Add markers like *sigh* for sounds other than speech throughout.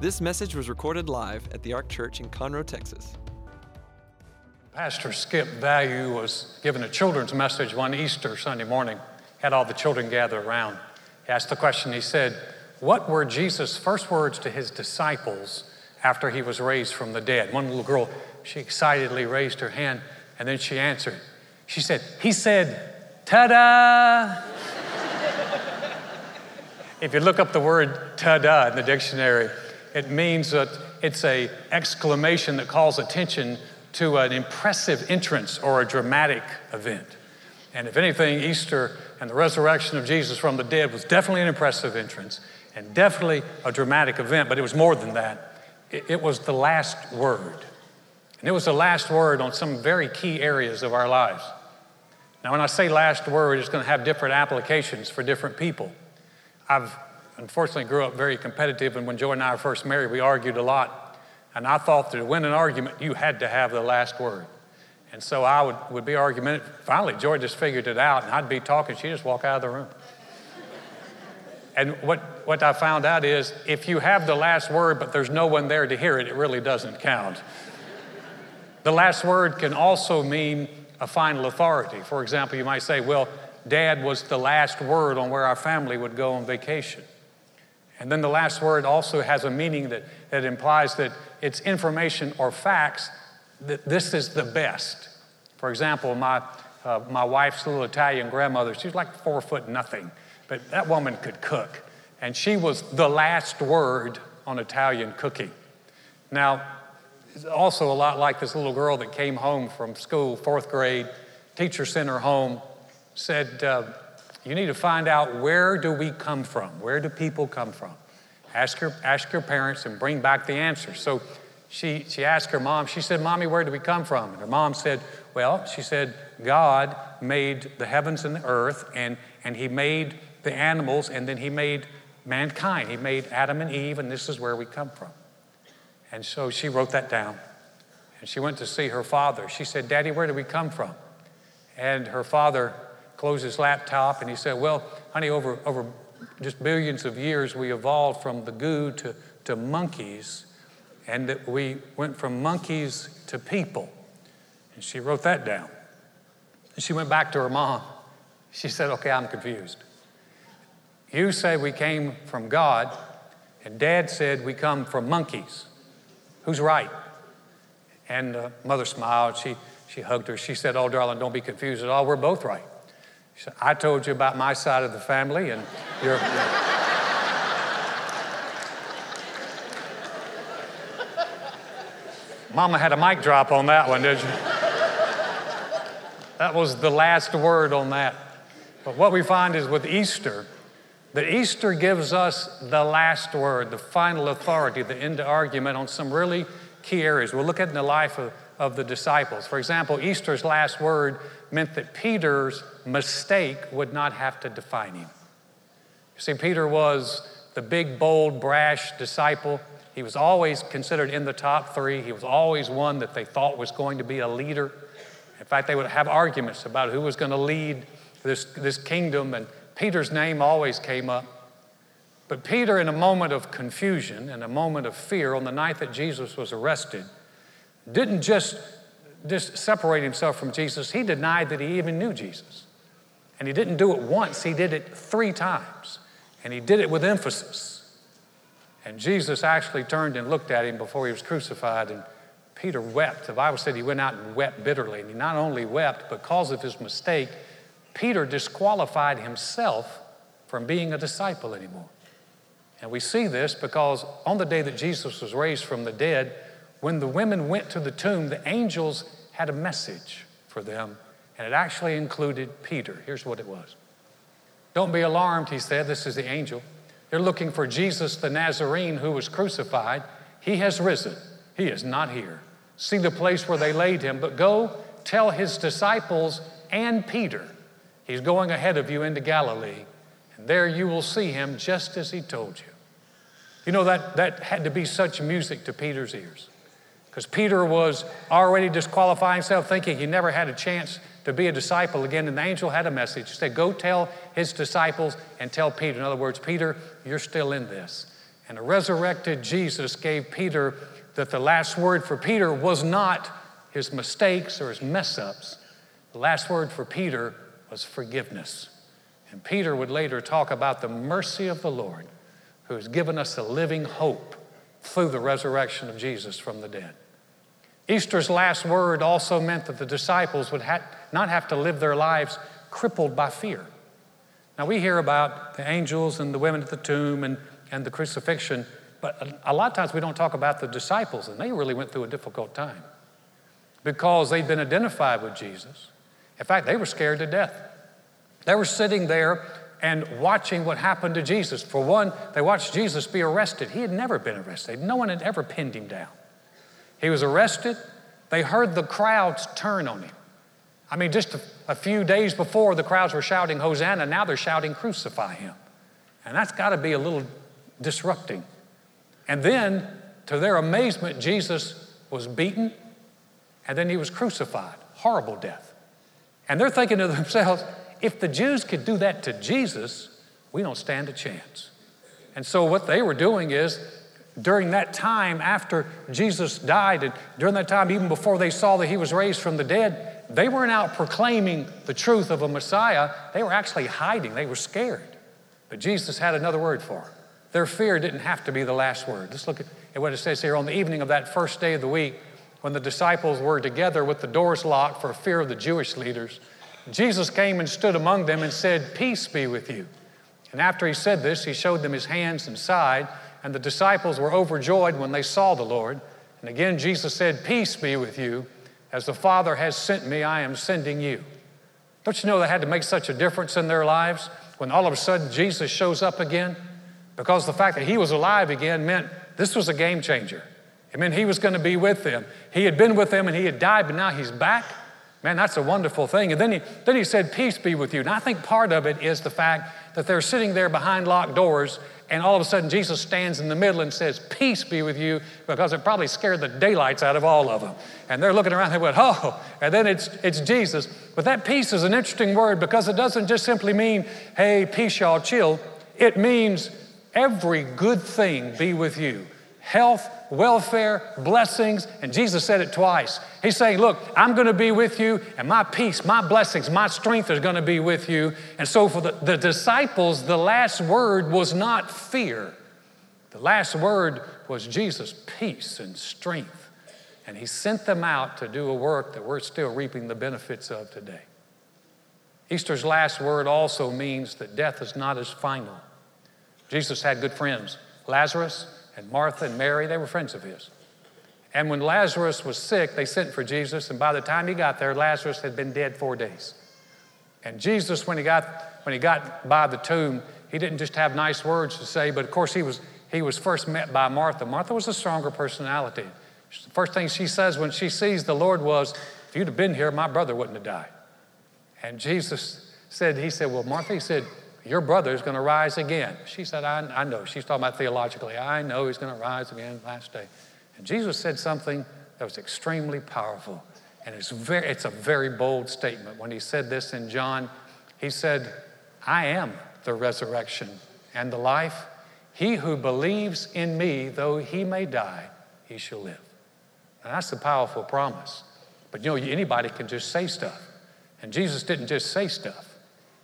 This message was recorded live at the Ark Church in Conroe, Texas. Pastor Skip Value was giving a children's message one Easter Sunday morning, had all the children gather around. He asked the question, he said, What were Jesus' first words to his disciples after he was raised from the dead? One little girl, she excitedly raised her hand and then she answered. She said, He said, Ta da! if you look up the word ta da in the dictionary, it means that it's a exclamation that calls attention to an impressive entrance or a dramatic event. And if anything, Easter and the resurrection of Jesus from the dead was definitely an impressive entrance and definitely a dramatic event, but it was more than that. It, it was the last word. And it was the last word on some very key areas of our lives. Now, when I say last word, it's going to have different applications for different people. I've unfortunately grew up very competitive, and when Joy and I were first married, we argued a lot. And I thought that to win an argument, you had to have the last word. And so I would, would be argumentative. Finally, Joy just figured it out, and I'd be talking, she'd just walk out of the room. *laughs* and what, what I found out is if you have the last word, but there's no one there to hear it, it really doesn't count. the last word can also mean a final authority. For example, you might say, well, dad was the last word on where our family would go on vacation. And then the last word also has a meaning that, that implies that it's information or facts that this is the best. For example, my, uh, my wife's little Italian grandmother, she's like four foot nothing, but that woman could cook. And she was the last word on Italian cooking. Now, also a lot like this little girl that came home from school, fourth grade, teacher sent her home, said, uh, you need to find out where do we come from? Where do people come from? Ask your, ask your parents and bring back the answer. So she, she asked her mom, she said, Mommy, where do we come from? And her mom said, Well, she said, God made the heavens and the earth, and, and He made the animals, and then He made mankind. He made Adam and Eve, and this is where we come from. And so she wrote that down. And she went to see her father. She said, Daddy, where do we come from? And her father closed his laptop and he said, Well, honey, over, over just billions of years, we evolved from the goo to, to monkeys, and that we went from monkeys to people. And she wrote that down. And she went back to her mom. She said, Okay, I'm confused. You say we came from God, and dad said we come from monkeys. Who's right? And uh, mother smiled. She, she hugged her. She said, Oh, darling, don't be confused at all. We're both right. She said, I told you about my side of the family, and you're. Mama had a mic drop on that one, did you? that was the last word on that. But what we find is with Easter, that Easter gives us the last word, the final authority, the end of argument on some really key areas. We'll look at in the life of, of the disciples. For example, Easter's last word meant that Peter's mistake would not have to define him. You see, Peter was the big, bold, brash disciple. He was always considered in the top three. He was always one that they thought was going to be a leader. In fact, they would have arguments about who was going to lead this, this kingdom, and Peter's name always came up. But Peter, in a moment of confusion and a moment of fear on the night that Jesus was arrested, didn't just, just separate himself from Jesus, he denied that he even knew Jesus. And he didn't do it once, he did it three times. And he did it with emphasis. And Jesus actually turned and looked at him before he was crucified, and Peter wept. The Bible said he went out and wept bitterly. And he not only wept, because of his mistake, Peter disqualified himself from being a disciple anymore. And we see this because on the day that Jesus was raised from the dead, when the women went to the tomb, the angels had a message for them, and it actually included Peter. Here's what it was Don't be alarmed, he said. This is the angel. They're looking for Jesus the Nazarene who was crucified. He has risen, he is not here. See the place where they laid him, but go tell his disciples and Peter, he's going ahead of you into Galilee, and there you will see him just as he told you. You know, that, that had to be such music to Peter's ears because Peter was already disqualifying himself, thinking he never had a chance to be a disciple again. And the angel had a message. He said, Go tell his disciples and tell Peter. In other words, Peter, you're still in this. And a resurrected Jesus gave Peter that the last word for Peter was not his mistakes or his mess ups. The last word for Peter was forgiveness. And Peter would later talk about the mercy of the Lord who has given us a living hope through the resurrection of Jesus from the dead. Easter's last word also meant that the disciples would ha- not have to live their lives crippled by fear. Now, we hear about the angels and the women at the tomb and, and the crucifixion, but a, a lot of times we don't talk about the disciples, and they really went through a difficult time because they'd been identified with Jesus. In fact, they were scared to death. They were sitting there and watching what happened to Jesus. For one, they watched Jesus be arrested. He had never been arrested, no one had ever pinned him down. He was arrested. They heard the crowds turn on him. I mean, just a, a few days before, the crowds were shouting, Hosanna. Now they're shouting, Crucify him. And that's got to be a little disrupting. And then, to their amazement, Jesus was beaten and then he was crucified. Horrible death. And they're thinking to themselves, if the Jews could do that to Jesus, we don't stand a chance. And so, what they were doing is, during that time after Jesus died, and during that time, even before they saw that he was raised from the dead, they weren't out proclaiming the truth of a Messiah. They were actually hiding. They were scared. But Jesus had another word for them. Their fear didn't have to be the last word. Let's look at what it says here. On the evening of that first day of the week, when the disciples were together with the doors locked for fear of the Jewish leaders, Jesus came and stood among them and said, Peace be with you. And after he said this, he showed them his hands and side, and the disciples were overjoyed when they saw the Lord. And again, Jesus said, Peace be with you. As the Father has sent me, I am sending you. Don't you know that had to make such a difference in their lives when all of a sudden Jesus shows up again? Because the fact that he was alive again meant this was a game changer. It meant he was going to be with them. He had been with them and he had died, but now he's back. Man, that's a wonderful thing. And then he, then he said, Peace be with you. And I think part of it is the fact that they're sitting there behind locked doors, and all of a sudden Jesus stands in the middle and says, Peace be with you, because it probably scared the daylights out of all of them. And they're looking around, they went, Oh, and then it's, it's Jesus. But that peace is an interesting word because it doesn't just simply mean, Hey, peace, y'all, chill. It means every good thing be with you health, welfare, blessings, and Jesus said it twice. He's saying, Look, I'm going to be with you, and my peace, my blessings, my strength is going to be with you. And so for the, the disciples, the last word was not fear, the last word was Jesus' peace and strength. And He sent them out to do a work that we're still reaping the benefits of today. Easter's last word also means that death is not as final. Jesus had good friends. Lazarus, and Martha and Mary, they were friends of his. And when Lazarus was sick, they sent for Jesus, and by the time he got there, Lazarus had been dead four days. And Jesus, when he got, when he got by the tomb, he didn't just have nice words to say, but of course he was, he was first met by Martha. Martha was a stronger personality. The first thing she says when she sees the Lord was, If you'd have been here, my brother wouldn't have died. And Jesus said, He said, Well, Martha, he said, your brother is going to rise again. She said, I, I know. She's talking about theologically. I know he's going to rise again last day. And Jesus said something that was extremely powerful. And it's, very, it's a very bold statement. When he said this in John, he said, I am the resurrection and the life. He who believes in me, though he may die, he shall live. And that's a powerful promise. But you know, anybody can just say stuff. And Jesus didn't just say stuff,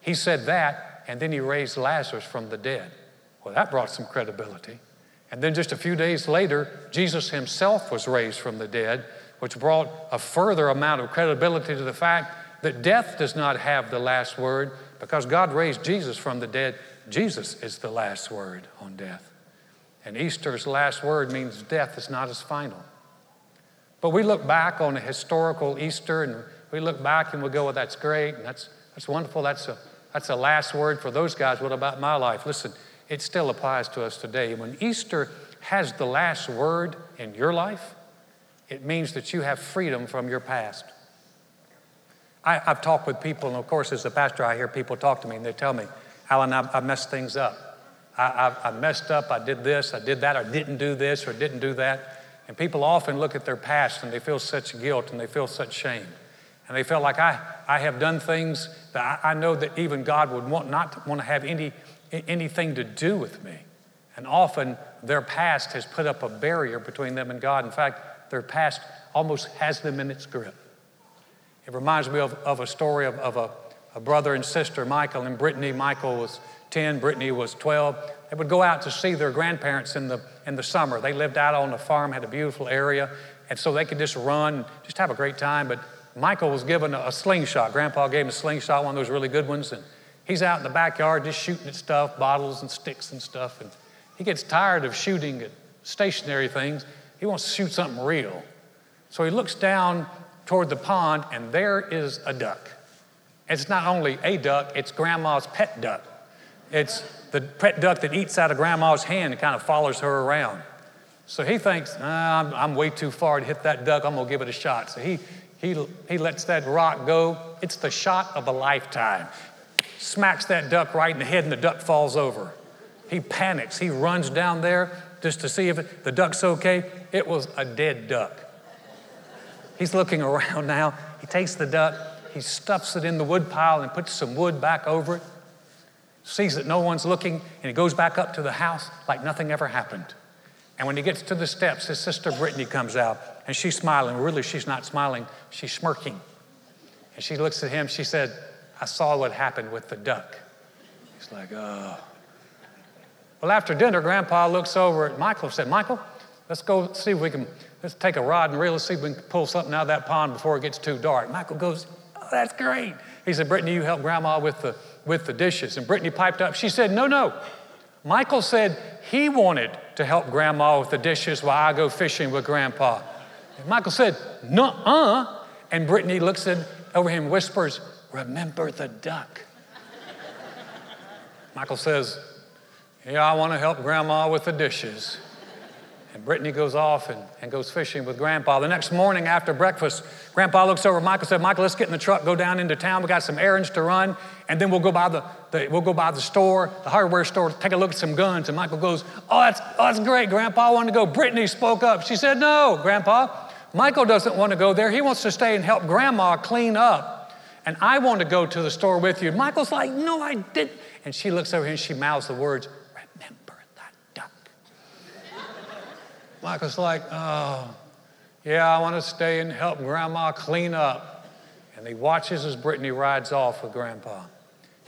he said that and then he raised Lazarus from the dead. Well, that brought some credibility. And then just a few days later, Jesus himself was raised from the dead, which brought a further amount of credibility to the fact that death does not have the last word because God raised Jesus from the dead. Jesus is the last word on death. And Easter's last word means death is not as final. But we look back on a historical Easter and we look back and we go, well, that's great and that's, that's wonderful. That's a that's the last word for those guys. What about my life? Listen, it still applies to us today. When Easter has the last word in your life, it means that you have freedom from your past. I, have talked with people, and of course, as a pastor, I hear people talk to me and they tell me, Alan, I, I messed things up. I, I, I messed up, I did this, I did that, or didn't do this, or didn't do that. And people often look at their past and they feel such guilt and they feel such shame. And they felt like I, I have done things that I, I know that even God would want not to want to have any, anything to do with me. And often their past has put up a barrier between them and God. In fact, their past almost has them in its grip. It reminds me of, of a story of, of a, a brother and sister, Michael and Brittany. Michael was 10, Brittany was 12. They would go out to see their grandparents in the, in the summer. They lived out on the farm, had a beautiful area, and so they could just run, just have a great time. But Michael was given a, slingshot. Grandpa gave him a slingshot, one of those really good ones, and he's out in the backyard just shooting at stuff, bottles and sticks and stuff. And he gets tired of shooting at stationary things. He wants to shoot something real. So he looks down toward the pond, and there is a duck. It's not only a duck, it's grandma's pet duck. It's the pet duck that eats out of grandma's hand and kind of follows her around. So he thinks, ah, I'm, I'm, way too far to hit that duck. I'm going to give it a shot. So he, he, he lets that rock go. It's the shot of a lifetime. Smacks that duck right in the head, and the duck falls over. He panics. He runs down there just to see if it, the duck's okay. It was a dead duck. He's looking *laughs* around now. He takes the duck, he stuffs it in the wood pile and puts some wood back over it sees that no one's looking, and he goes back up to the house like nothing ever happened. And when he gets to the steps, his sister Brittany comes out, and she's smiling. Really, she's not smiling, she's smirking. And she looks at him, she said, I saw what happened with the duck. He's like, oh. Well, after dinner, Grandpa looks over at Michael and said, Michael, let's go see if we can, let's take a rod and reel, see if we can pull something out of that pond before it gets too dark. Michael goes, oh, that's great. He said, Brittany, you help Grandma with the with the dishes. And Brittany piped up. She said, No, no. Michael said he wanted to help Grandma with the dishes while I go fishing with Grandpa. And Michael said, No, uh. And Brittany looks over him whispers, Remember the duck. Michael says, Yeah, I want to help Grandma with the dishes. And Brittany goes off and, and goes fishing with Grandpa. The next morning after breakfast, Grandpa looks over Michael said, Michael, let's get in the truck, go down into town. We got some errands to run, and then we'll go by the, we'll go by the store, the hardware store, take a look at some guns. And Michael goes, Oh, that's, oh, that's great, Grandpa. I want to go. Brittany spoke up. She said, No, Grandpa. Michael doesn't want to go there. He wants to stay and help Grandma clean up. And I want to go to the store with you. Michael's like, No, I didn't. And she looks over here and she mouths the words, Remember the duck. *laughs* Michael's like, oh, yeah, I want to stay and help Grandma clean up. And he watches as Brittany rides off with Grandpa.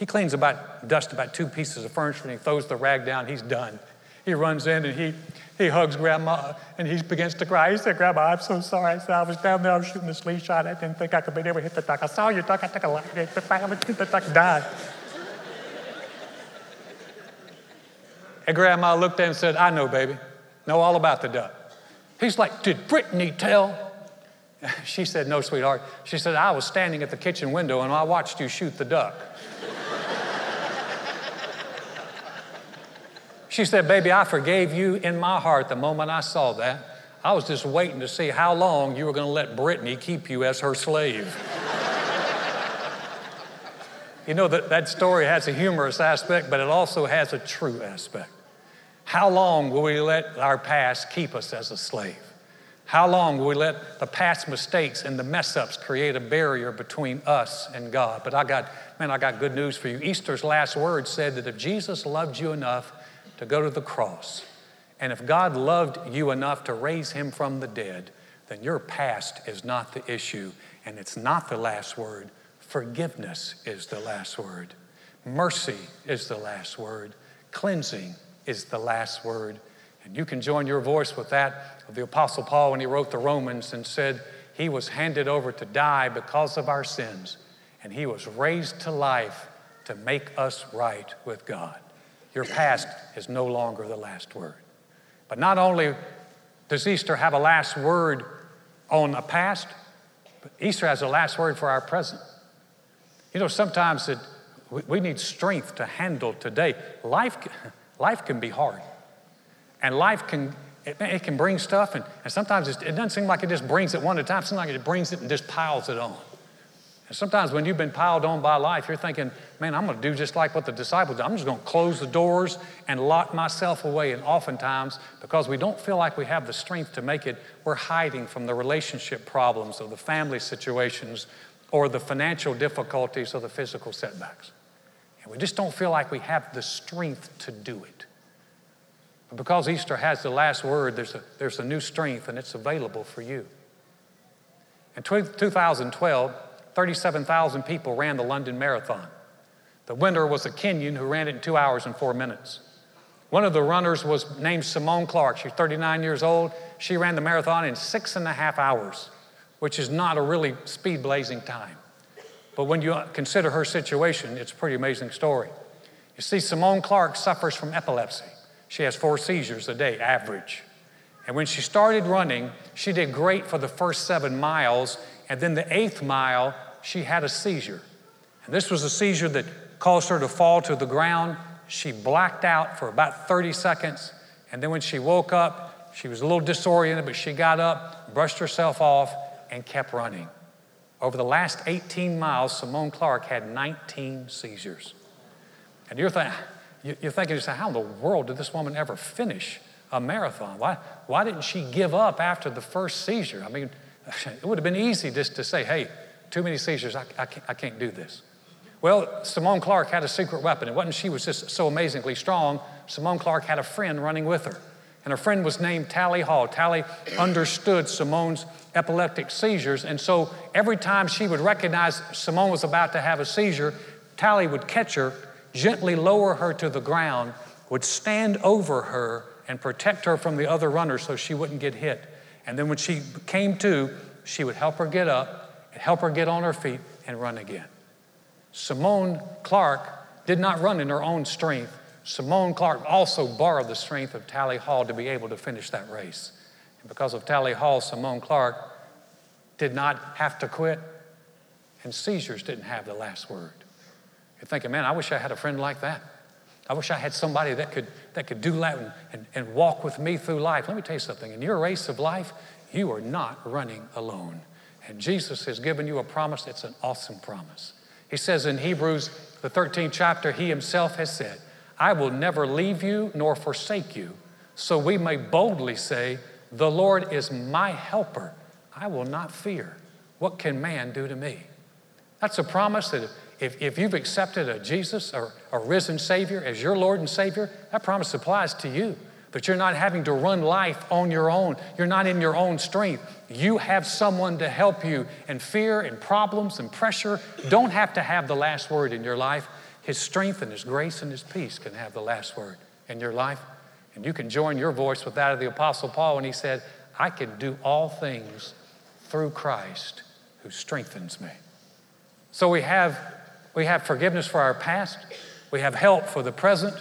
He cleans about, dust about two pieces of furniture and he throws the rag down. He's done. He runs in and he, he hugs Grandma and he begins to cry. He said, Grandma, I'm so sorry. I said, I was down there, I was shooting the slingshot. I didn't think I could be able to hit the duck. I saw your duck. I took a look at it. The duck died. and Grandma looked at him and said, I know, baby. Know all about the duck. He's like, Did Brittany tell? *laughs* She said, No, sweetheart. She said, I was standing at the kitchen window and I watched you shoot the duck. She said, Baby, I forgave you in my heart the moment I saw that. I was just waiting to see how long you were going to let Brittany keep you as her slave. *laughs* you know, that, that story has a humorous aspect, but it also has a true aspect. How long will we let our past keep us as a slave? How long will we let the past mistakes and the mess ups create a barrier between us and God? But I got, man, I got good news for you. Easter's last words said that if Jesus loved you enough to go to the cross, and if God loved you enough to raise him from the dead, then your past is not the issue, and it's not the last word. Forgiveness is the last word. Mercy is the last word. Cleansing is the last word. And you can join your voice with that of the Apostle Paul when he wrote the Romans and said, He was handed over to die because of our sins, and He was raised to life to make us right with God. Your past is no longer the last word. But not only does Easter have a last word on the past, but Easter has a last word for our present. You know, sometimes it, we need strength to handle today. Life, life can be hard. And life can, it, it can bring stuff, and, and sometimes it doesn't seem like it just brings it one at a time. Sometimes it brings it and just piles it on. And sometimes when you've been piled on by life, you're thinking, man, I'm going to do just like what the disciples did. I'm just going to close the doors and lock myself away. And oftentimes, because we don't feel like we have the strength to make it, we're hiding from the relationship problems or the family situations or the financial difficulties or the physical setbacks. And we just don't feel like we have the strength to do it. But because Easter has the last word, there's a, there's a new strength and it's available for you. In 2012, 37,000 people ran the London Marathon. The winner was a Kenyan who ran it in two hours and four minutes. One of the runners was named Simone Clark. She's 39 years old. She ran the marathon in six and a half hours, which is not a really speed blazing time. But when you consider her situation, it's a pretty amazing story. You see, Simone Clark suffers from epilepsy. She has four seizures a day, average. And when she started running, she did great for the first seven miles. And then the eighth mile, she had a seizure. And this was a seizure that caused her to fall to the ground. She blacked out for about 30 seconds. And then when she woke up, she was a little disoriented, but she got up, brushed herself off, and kept running. Over the last 18 miles, Simone Clark had 19 seizures. And you're, th- you're thinking, how in the world did this woman ever finish a marathon? Why, why didn't she give up after the first seizure? I mean, it would have been easy just to say, hey, too many seizures, I, I, can't, I can't do this. Well, Simone Clark had a secret weapon. It wasn't she was just so amazingly strong. Simone Clark had a friend running with her. And her friend was named Tally Hall. Tally understood Simone's epileptic seizures. And so every time she would recognize Simone was about to have a seizure, Tally would catch her, gently lower her to the ground, would stand over her and protect her from the other runners so she wouldn't get hit. And then when she came to, she would help her get up, and help her get on her feet, and run again. Simone Clark did not run in her own strength. Simone Clark also borrowed the strength of Tally Hall to be able to finish that race. And because of Tally Hall, Simone Clark did not have to quit, and seizures didn't have the last word. You're thinking, man, I wish I had a friend like that. I wish I had somebody that could, that could do that and, and, and walk with me through life. Let me tell you something. In your race of life, you are not running alone. And Jesus has given you a promise. It's an awesome promise. He says in Hebrews, the 13th chapter, He Himself has said, I will never leave you nor forsake you. So we may boldly say, The Lord is my helper. I will not fear. What can man do to me? That's a promise that if, if you've accepted a Jesus or a risen Savior as your Lord and Savior, that promise applies to you. But you're not having to run life on your own. You're not in your own strength. You have someone to help you, and fear and problems and pressure don't have to have the last word in your life. His strength and His grace and His peace can have the last word in your life. And you can join your voice with that of the Apostle Paul when he said, I can do all things through Christ who strengthens me. So we have, we have forgiveness for our past, we have help for the present,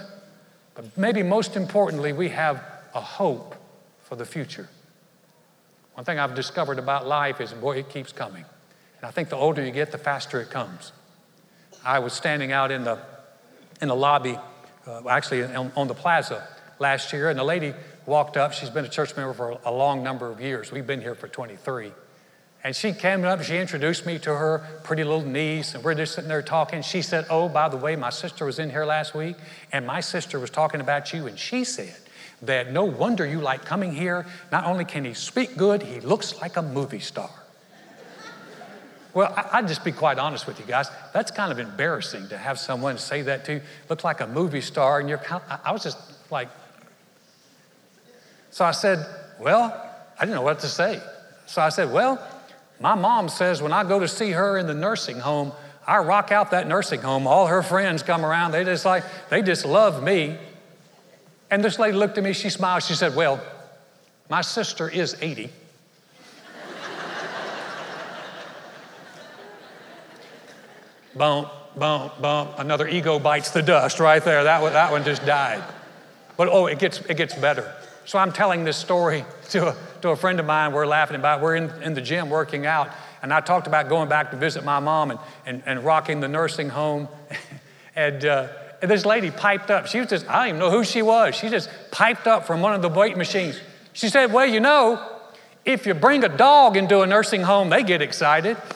but maybe most importantly, we have a hope for the future. One thing I've discovered about life is, boy, it keeps coming. And I think the older you get, the faster it comes. I was standing out in the, in the lobby, uh, actually on, on the plaza last year, and a lady walked up. She's been a church member for a long number of years. We've been here for 23. And she came up, she introduced me to her pretty little niece, and we're just sitting there talking. She said, Oh, by the way, my sister was in here last week, and my sister was talking about you, and she said that no wonder you like coming here. Not only can he speak good, he looks like a movie star. Well, I'd just be quite honest with you guys. That's kind of embarrassing to have someone say that to you, look like a movie star, and you're kind of, I was just like, so I said, Well, I didn't know what to say. So I said, Well, my mom says when I go to see her in the nursing home, I rock out that nursing home. All her friends come around. They just like, they just love me. And this lady looked at me, she smiled, she said, Well, my sister is 80. bump, bump, bump. Another ego bites the dust right there. That one, that one just died. But oh, it gets, it gets better. So I'm telling this story *laughs* to a, to a friend of mine. We're laughing about it. We're in, in the gym working out. And I talked about going back to visit my mom and, and, and rocking the nursing home. *laughs* and, uh, and this lady piped up. She was just, I don't even know who she was. She just piped up from one of the weight machines. She said, Well, you know, if you bring a dog into a nursing home, they get excited. *laughs*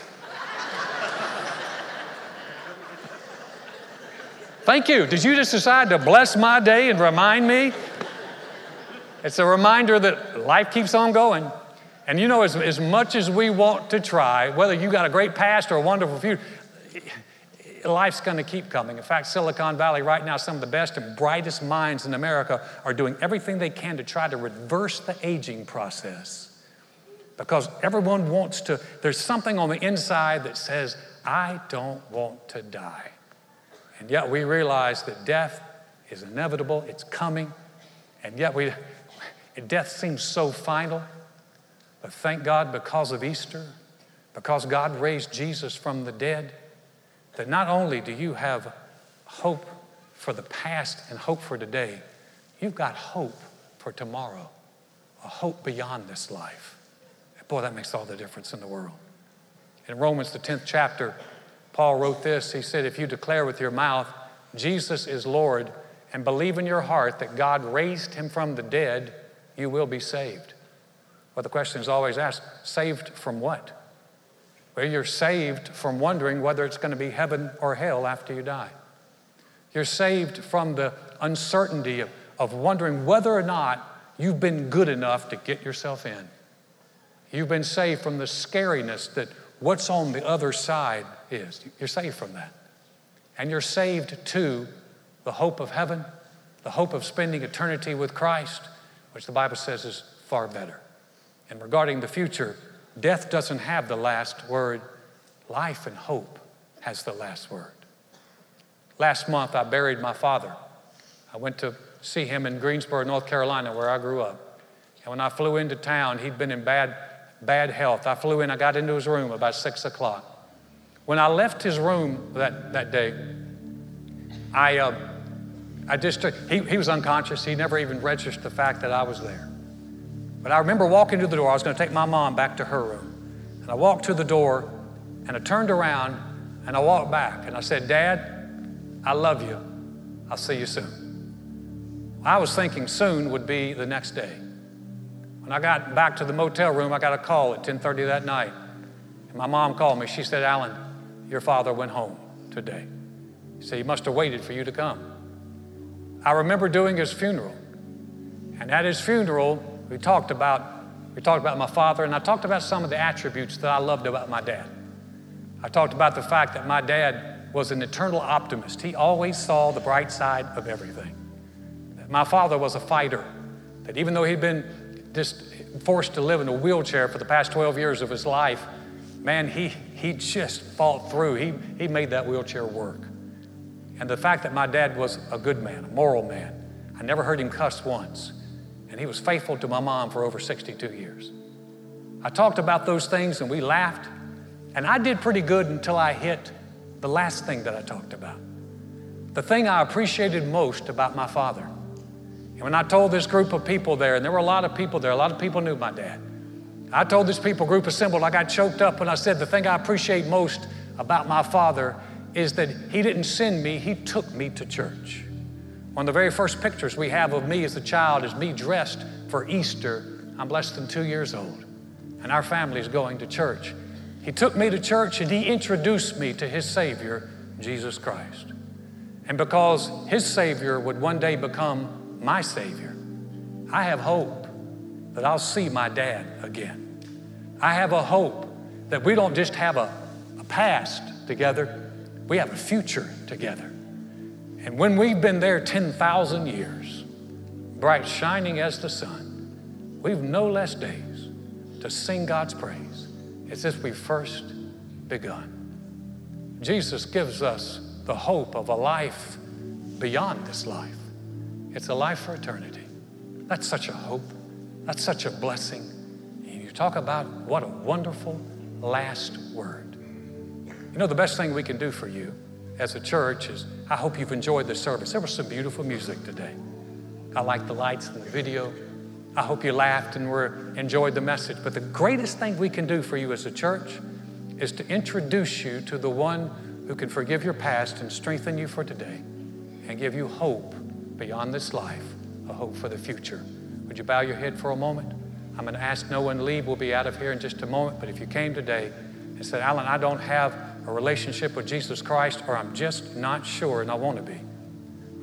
Thank you. Did you just decide to bless my day and remind me it's a reminder that life keeps on going. And you know, as, as much as we want to try, whether you've got a great past or a wonderful future, life's going to keep coming. In fact, Silicon Valley, right now, some of the best and brightest minds in America are doing everything they can to try to reverse the aging process. Because everyone wants to, there's something on the inside that says, I don't want to die. And yet we realize that death is inevitable, it's coming, and yet we, death seems so final. But thank God because of Easter, because God raised Jesus from the dead, that not only do you have hope for the past and hope for today, you've got hope for tomorrow, a hope beyond this life. Boy, that makes all the difference in the world. In Romans, the 10th chapter, Paul wrote this. He said, If you declare with your mouth, Jesus is Lord, and believe in your heart that God raised him from the dead, you will be saved. Well, the question is always asked saved from what? Well, you're saved from wondering whether it's going to be heaven or hell after you die. You're saved from the uncertainty of, of wondering whether or not you've been good enough to get yourself in. You've been saved from the scariness that what's on the other side is. You're saved from that. And you're saved to the hope of heaven, the hope of spending eternity with Christ, which the Bible says is far better. And regarding the future, Death doesn't have the last word, life and hope has the last word. Last month, I buried my father. I went to see him in Greensboro, North Carolina, where I grew up. And when I flew into town, he'd been in bad, bad health. I flew in, I got into his room about six o'clock. When I left his room that, that day, I, uh, I just, he, he was unconscious. He never even registered the fact that I was there. But I remember walking to the door. I was going to take my mom back to her room. And I walked to the door and I turned around and I walked back and I said, Dad, I love you. I'll see you soon. I was thinking soon would be the next day. When I got back to the motel room, I got a call at 10:30 that night. And my mom called me. She said, Alan, your father went home today. She said, he must have waited for you to come. I remember doing his funeral. And at his funeral, we talked about we talked about my father, and I talked about some of the attributes that I loved about my dad. I talked about the fact that my dad was an eternal optimist. He always saw the bright side of everything. That my father was a fighter. That even though he'd been just forced to live in a wheelchair for the past 12 years of his life, man, he, he just fought through. He, he made that wheelchair work. And the fact that my dad was a good man, a moral man, I never heard him cuss once. And he was faithful to my mom for over 62 years. I talked about those things and we laughed. And I did pretty good until I hit the last thing that I talked about. The thing I appreciated most about my father. And when I told this group of people there, and there were a lot of people there, a lot of people knew my dad. I told this people group assembled, I got choked up when I said the thing I appreciate most about my father is that he didn't send me, he took me to church. One of the very first pictures we have of me as a child is me dressed for Easter. I'm less than two years old, and our family is going to church. He took me to church and he introduced me to his Savior, Jesus Christ. And because his Savior would one day become my Savior, I have hope that I'll see my dad again. I have a hope that we don't just have a, a past together, we have a future together. And when we've been there 10,000 years, bright shining as the sun, we've no less days to sing God's praise as if we first begun. Jesus gives us the hope of a life beyond this life. It's a life for eternity. That's such a hope. That's such a blessing. And you talk about what a wonderful last word. You know, the best thing we can do for you as a church is I hope you've enjoyed the service. There was some beautiful music today. I like the lights and the video. I hope you laughed and were enjoyed the message. But the greatest thing we can do for you as a church is to introduce you to the one who can forgive your past and strengthen you for today and give you hope beyond this life, a hope for the future. Would you bow your head for a moment? I'm going to ask no one leave. We'll be out of here in just a moment. But if you came today and said, Alan, I don't have a relationship with Jesus Christ, or I'm just not sure and I want to be.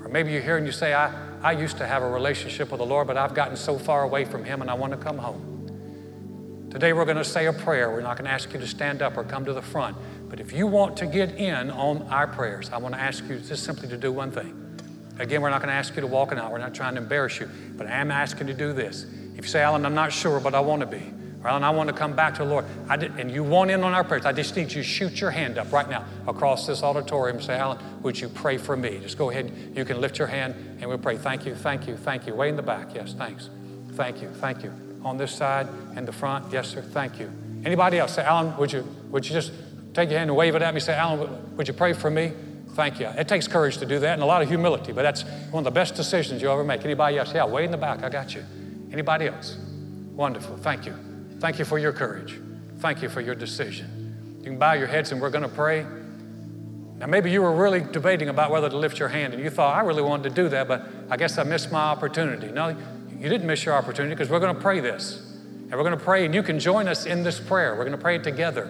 Or maybe you're here and you say, I, I used to have a relationship with the Lord, but I've gotten so far away from Him and I want to come home. Today we're going to say a prayer. We're not going to ask you to stand up or come to the front. But if you want to get in on our prayers, I want to ask you just simply to do one thing. Again, we're not going to ask you to walk an hour. We're not trying to embarrass you. But I am asking you to do this. If you say, Alan, I'm not sure, but I want to be. Alan, I want to come back to the Lord. Did, and you want in on our prayers, I just need you to shoot your hand up right now across this auditorium and say, Alan, would you pray for me? Just go ahead. You can lift your hand and we'll pray. Thank you, thank you, thank you. Way in the back. Yes, thanks. Thank you, thank you. On this side and the front. Yes, sir. Thank you. Anybody else? Say, Alan, would you, would you just take your hand and wave it at me? Say, Alan, would you pray for me? Thank you. It takes courage to do that and a lot of humility, but that's one of the best decisions you'll ever make. Anybody else? Yeah, way in the back. I got you. Anybody else? Wonderful. Thank you. Thank you for your courage. Thank you for your decision. You can bow your heads and we're going to pray. Now, maybe you were really debating about whether to lift your hand and you thought, I really wanted to do that, but I guess I missed my opportunity. No, you didn't miss your opportunity because we're going to pray this. And we're going to pray, and you can join us in this prayer. We're going to pray it together.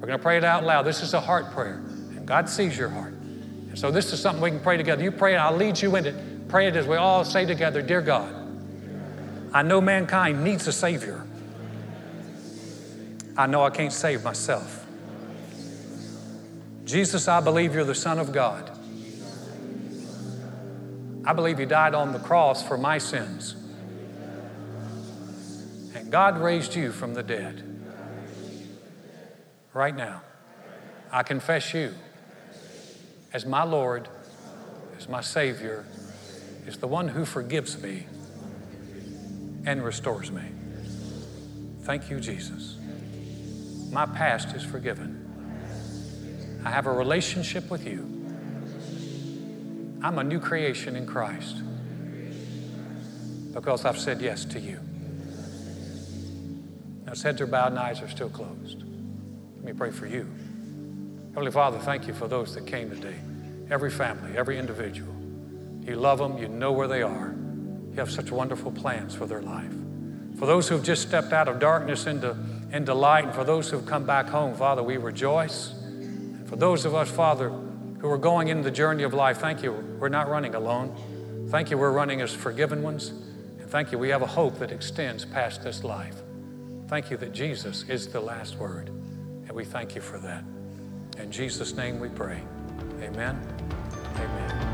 We're going to pray it out loud. This is a heart prayer, and God sees your heart. And so this is something we can pray together. You pray, and I'll lead you in it. Pray it as we all say together Dear God, I know mankind needs a Savior. I know I can't save myself. Jesus, I believe you're the Son of God. I believe you died on the cross for my sins. And God raised you from the dead. Right now, I confess you as my Lord, as my Savior, as the one who forgives me and restores me. Thank you, Jesus. My past is forgiven. I have a relationship with you. I'm a new creation in Christ because I've said yes to you. Now, heads are bowed and eyes are still closed. Let me pray for you. Heavenly Father, thank you for those that came today. Every family, every individual. You love them, you know where they are. You have such wonderful plans for their life. For those who've just stepped out of darkness into, into light, and for those who've come back home, Father, we rejoice. And for those of us, Father, who are going into the journey of life, thank you. We're not running alone. Thank you, we're running as forgiven ones. And thank you, we have a hope that extends past this life. Thank you that Jesus is the last word. And we thank you for that. In Jesus' name we pray. Amen. Amen.